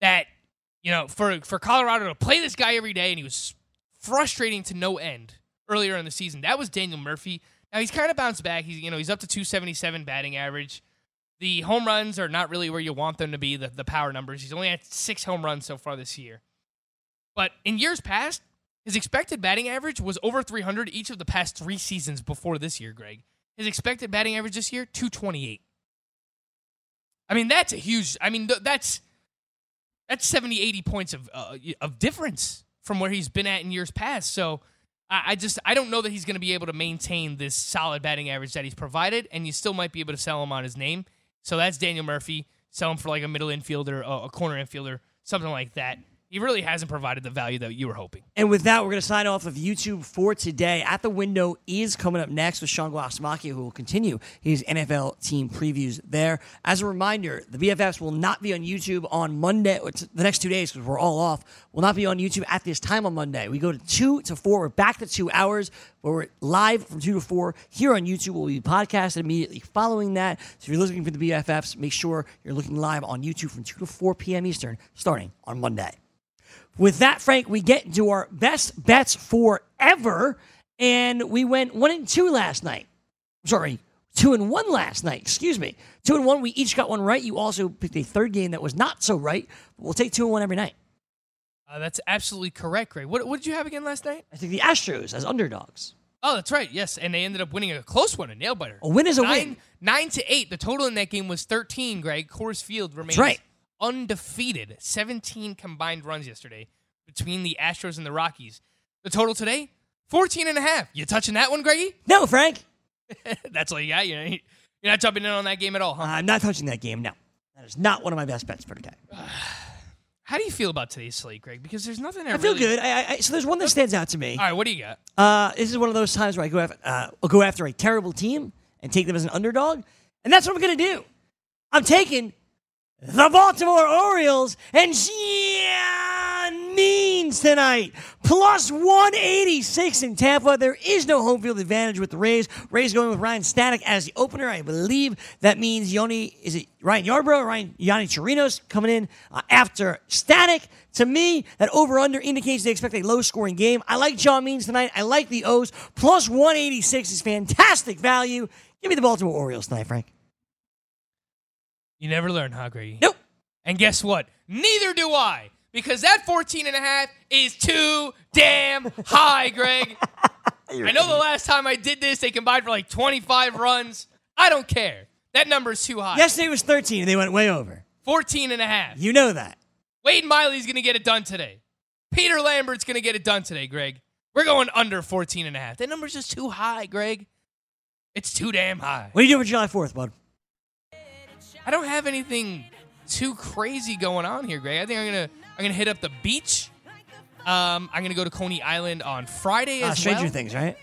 that you know for for Colorado to play this guy every day, and he was frustrating to no end earlier in the season. That was Daniel Murphy. Now he's kind of bounced back. He's you know he's up to 277 batting average. The home runs are not really where you want them to be. The the power numbers. He's only had six home runs so far this year. But in years past, his expected batting average was over 300 each of the past three seasons before this year, Greg. His expected batting average this year, 228. I mean, that's a huge. I mean, th- that's that's 70, 80 points of uh, of difference from where he's been at in years past. So I, just I don't know that he's going to be able to maintain this solid batting average that he's provided, and you still might be able to sell him on his name. So that's Daniel Murphy. Sell him for like a middle infielder, a corner infielder, something like that. He really hasn't provided the value that you were hoping. And with that, we're going to sign off of YouTube for today. At the window is coming up next with Sean Guasmaki, who will continue his NFL team previews there. As a reminder, the BFFs will not be on YouTube on Monday, the next two days because we're all off. Will not be on YouTube at this time on Monday. We go to two to four. We're back to two hours, but we're live from two to four here on YouTube. We'll be podcasted immediately following that. So if you're looking for the BFFs, make sure you're looking live on YouTube from two to four p.m. Eastern, starting on Monday. With that, Frank, we get into our best bets forever, and we went one and two last night. Sorry, two and one last night. Excuse me, two and one. We each got one right. You also picked a third game that was not so right. We'll take two and one every night. Uh, that's absolutely correct, Greg. What, what did you have again last night? I think the Astros as underdogs. Oh, that's right. Yes, and they ended up winning a close one, a nail biter. A win is a nine, win. Nine to eight. The total in that game was thirteen. Greg Coors Field remains right. Undefeated. Seventeen combined runs yesterday between the Astros and the Rockies. The total today, 14 and a half. You touching that one, Greggy? No, Frank. That's all you got? You're you're not jumping in on that game at all, huh? I'm not touching that game. No, that is not one of my best bets for today. How do you feel about today's slate, Greg? Because there's nothing I, I feel really- good. I, I, so there's one that stands out to me. All right, what do you got? Uh, this is one of those times where I go after, uh, I'll go after a terrible team and take them as an underdog, and that's what I'm going to do. I'm taking the Baltimore Orioles and John Means tonight, plus 186 in Tampa. There is no home field advantage with the Rays. Rays going with Ryne Stanek as the opener. I believe that means Yoni is it Ryan Yarbrough, or Ryan Yanni Chirinos coming in uh, after Stanek. To me, that over under indicates they expect a low scoring game. I like John Means tonight. I like the O's. Plus 186 is fantastic value. Give me the Baltimore Orioles tonight, Frank. You never learn, huh, Grady? Nope. And guess what? Neither do I. Because that 14 and a half is too damn high, Greg. I know the last time I did this, they combined for like 25 runs. I don't care. That number is too high. Yesterday was 13 and they went way over. 14 and a half. You know that. Wade Miley's going to get it done today. Peter Lambert's going to get it done today, Greg. We're going under 14 and a half. That number's just too high, Greg. It's too damn high. What are you doing for July 4th, bud? I don't have anything too crazy going on here, Greg. I think I'm gonna I'm gonna hit up the beach. Um, I'm gonna go to Coney Island on Friday Uh, as Stranger well. Things, right?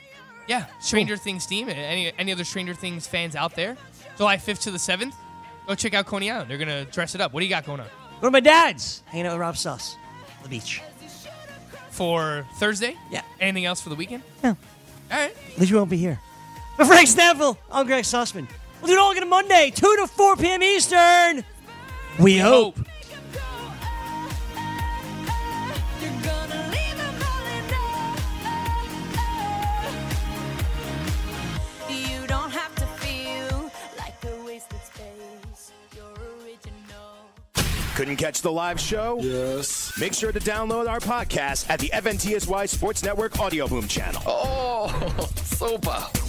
Yeah, Stranger Things team. Any any other Stranger Things fans out there? July 5th to the 7th. Go check out Coney Island. They're gonna dress it up. What do you got going on Go to my dad's. Hanging out with Rob Suss. on The beach. for Thursday? Yeah. Anything else for the weekend? No. All right. At least you won't be here. For Frank Stampfl, I'm Greg Sussman. We'll do it all again Monday, 2 to 4 p.m. Eastern. We, hope. You don't have to feel like a wasted space. You're original. Couldn't catch the live show? Yes. Make sure to download our podcast at the FNTSY Sports Network Audio Boom channel. Oh, super.